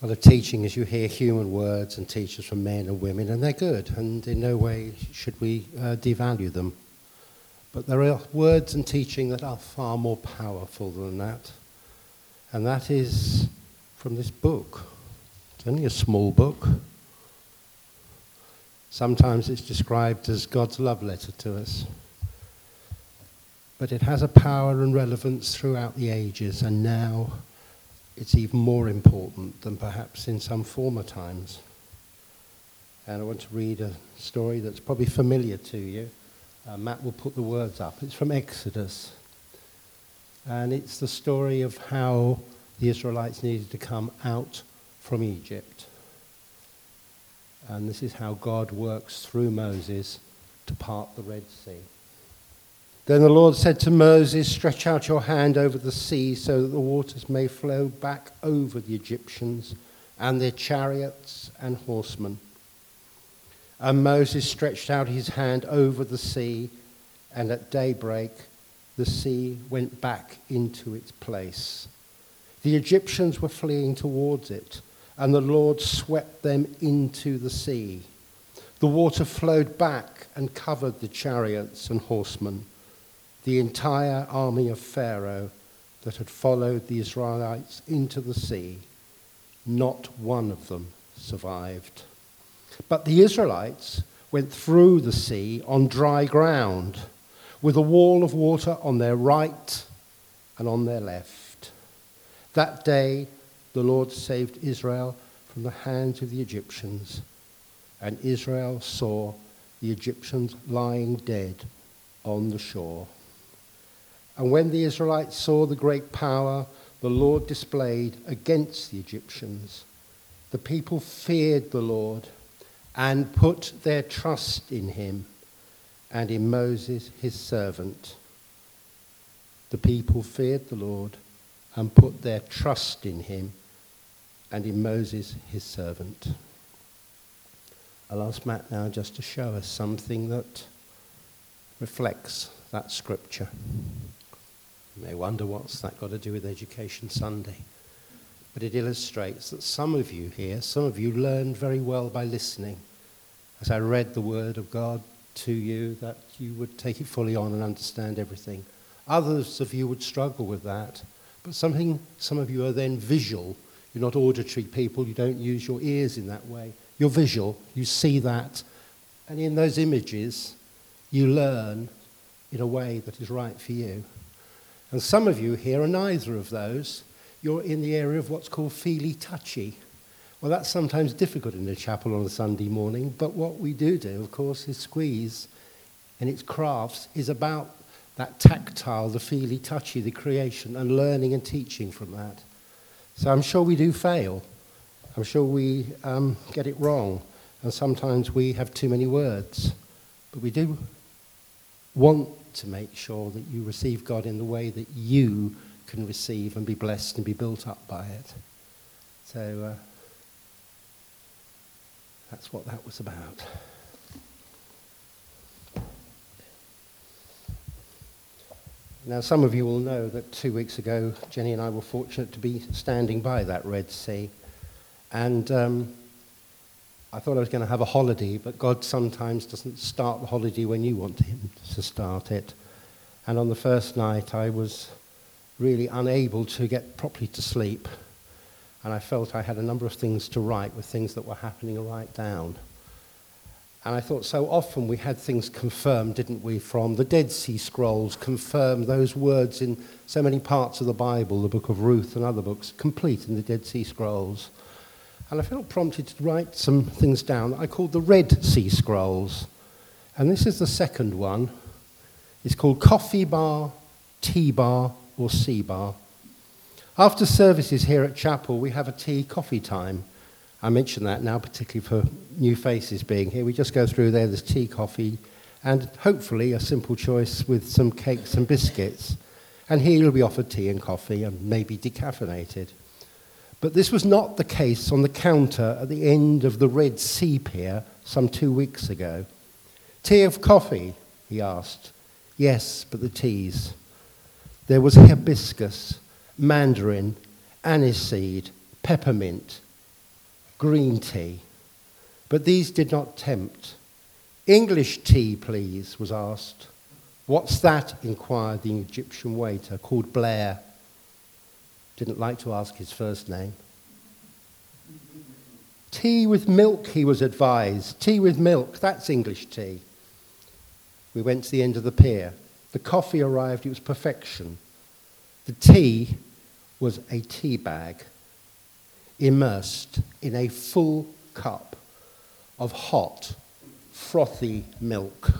Part of teaching is you hear human words and teachers from men and women, and they're good, and in no way should we uh, devalue them. But there are words and teaching that are far more powerful than that, and that is from this book. It's only a small book. Sometimes it's described as God's love letter to us. But it has a power and relevance throughout the ages, and now it's even more important than perhaps in some former times. And I want to read a story that's probably familiar to you. Uh, Matt will put the words up. It's from Exodus. And it's the story of how the Israelites needed to come out from Egypt. And this is how God works through Moses to part the Red Sea. Then the Lord said to Moses, Stretch out your hand over the sea so that the waters may flow back over the Egyptians and their chariots and horsemen. And Moses stretched out his hand over the sea, and at daybreak the sea went back into its place. The Egyptians were fleeing towards it, and the Lord swept them into the sea. The water flowed back and covered the chariots and horsemen the entire army of Pharaoh that had followed the Israelites into the sea, not one of them survived. But the Israelites went through the sea on dry ground, with a wall of water on their right and on their left. That day, the Lord saved Israel from the hands of the Egyptians, and Israel saw the Egyptians lying dead on the shore. And when the Israelites saw the great power the Lord displayed against the Egyptians, the people feared the Lord and put their trust in him and in Moses, his servant. The people feared the Lord and put their trust in him and in Moses, his servant. I'll ask Matt now just to show us something that reflects that scripture. You may wonder what's that got to do with Education Sunday. But it illustrates that some of you here, some of you learned very well by listening. As I read the Word of God to you, that you would take it fully on and understand everything. Others of you would struggle with that. But something, some of you are then visual. You're not auditory people. You don't use your ears in that way. You're visual. You see that. And in those images, you learn in a way that is right for you. And some of you here are neither of those. You're in the area of what's called feely touchy. Well, that's sometimes difficult in a chapel on a Sunday morning, but what we do do, of course, is squeeze, and its crafts is about that tactile, the feely touchy, the creation, and learning and teaching from that. So I'm sure we do fail. I'm sure we um, get it wrong, and sometimes we have too many words. But we do want to make sure that you receive God in the way that you can receive and be blessed and be built up by it. So uh, that's what that was about. Now, some of you will know that two weeks ago, Jenny and I were fortunate to be standing by that Red Sea. And um, I thought I was going to have a holiday, but God sometimes doesn't start the holiday when you want Him to start it. And on the first night, I was really unable to get properly to sleep. And I felt I had a number of things to write with things that were happening right down. And I thought so often we had things confirmed, didn't we, from the Dead Sea Scrolls, confirmed those words in so many parts of the Bible, the book of Ruth and other books, complete in the Dead Sea Scrolls. And I felt prompted to write some things down I called the Red Sea Scrolls. And this is the second one. It's called Coffee Bar, Tea Bar, or Sea Bar. After services here at chapel, we have a tea coffee time. I mention that now, particularly for new faces being here. We just go through there, there's tea, coffee, and hopefully a simple choice with some cakes and biscuits. And here you'll be offered tea and coffee and maybe decaffeinated. But this was not the case on the counter at the end of the Red Sea Pier some two weeks ago. Tea of coffee? he asked. Yes, but the teas. There was hibiscus, mandarin, aniseed, peppermint, green tea. But these did not tempt. English tea, please, was asked. What's that? inquired the Egyptian waiter, called Blair. Didn't like to ask his first name. Tea with milk, he was advised. Tea with milk, that's English tea. We went to the end of the pier. The coffee arrived, it was perfection. The tea was a tea bag immersed in a full cup of hot, frothy milk.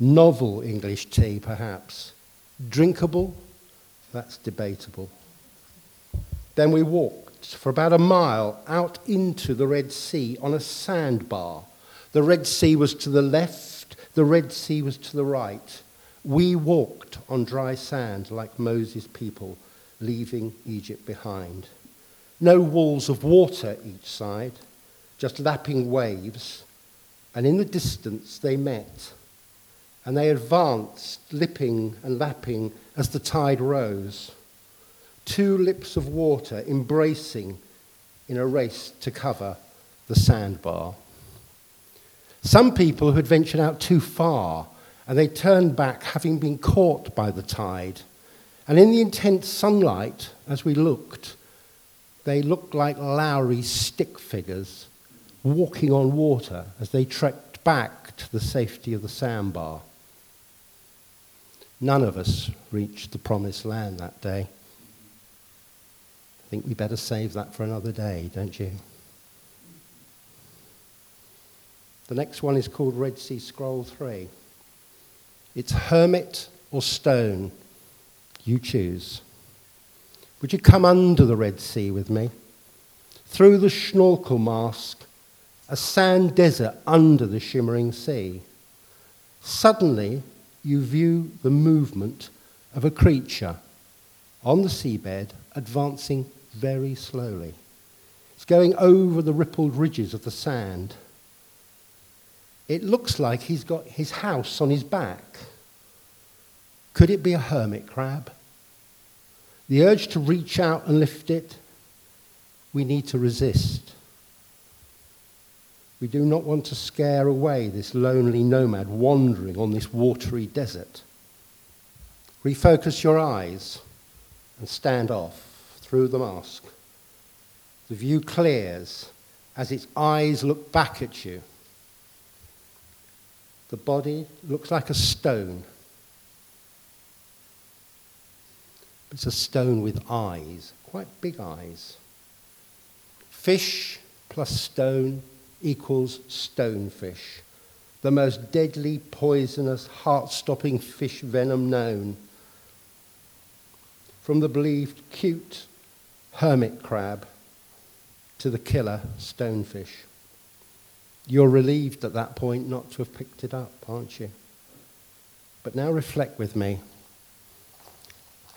Novel English tea, perhaps. Drinkable? That's debatable. Then we walked for about a mile out into the Red Sea on a sandbar. The Red Sea was to the left, the Red Sea was to the right. We walked on dry sand like Moses' people, leaving Egypt behind. No walls of water each side, just lapping waves, and in the distance they met, and they advanced, lipping and lapping as the tide rose. Two lips of water embracing in a race to cover the sandbar. Some people had ventured out too far, and they turned back having been caught by the tide. And in the intense sunlight, as we looked, they looked like Lowry stick figures walking on water as they trekked back to the safety of the sandbar. None of us reached the promised land that day. I think we better save that for another day, don't you? The next one is called Red Sea Scroll 3. It's hermit or stone. You choose. Would you come under the Red Sea with me? Through the snorkel mask, a sand desert under the shimmering sea. Suddenly, you view the movement of a creature on the seabed advancing very slowly. It's going over the rippled ridges of the sand. It looks like he's got his house on his back. Could it be a hermit crab? The urge to reach out and lift it, we need to resist. We do not want to scare away this lonely nomad wandering on this watery desert. Refocus your eyes and stand off through the mask. The view clears as its eyes look back at you. The body looks like a stone It's a stone with eyes, quite big eyes. Fish plus stone equals stonefish, the most deadly, poisonous, heart stopping fish venom known. From the believed cute hermit crab to the killer stonefish. You're relieved at that point not to have picked it up, aren't you? But now reflect with me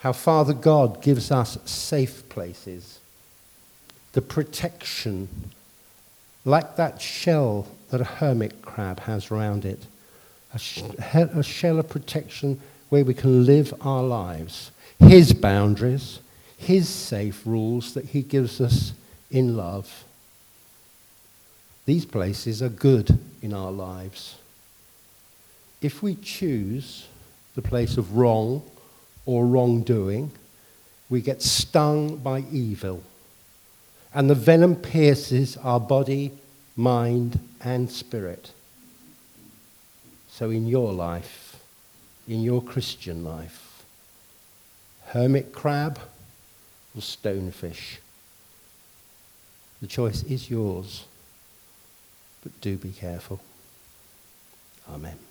how Father God gives us safe places, the protection, like that shell that a hermit crab has around it, a, sh- a shell of protection where we can live our lives, His boundaries, His safe rules that He gives us in love. These places are good in our lives. If we choose the place of wrong, or wrongdoing, we get stung by evil. And the venom pierces our body, mind, and spirit. So, in your life, in your Christian life, hermit crab or stonefish, the choice is yours. But do be careful. Amen.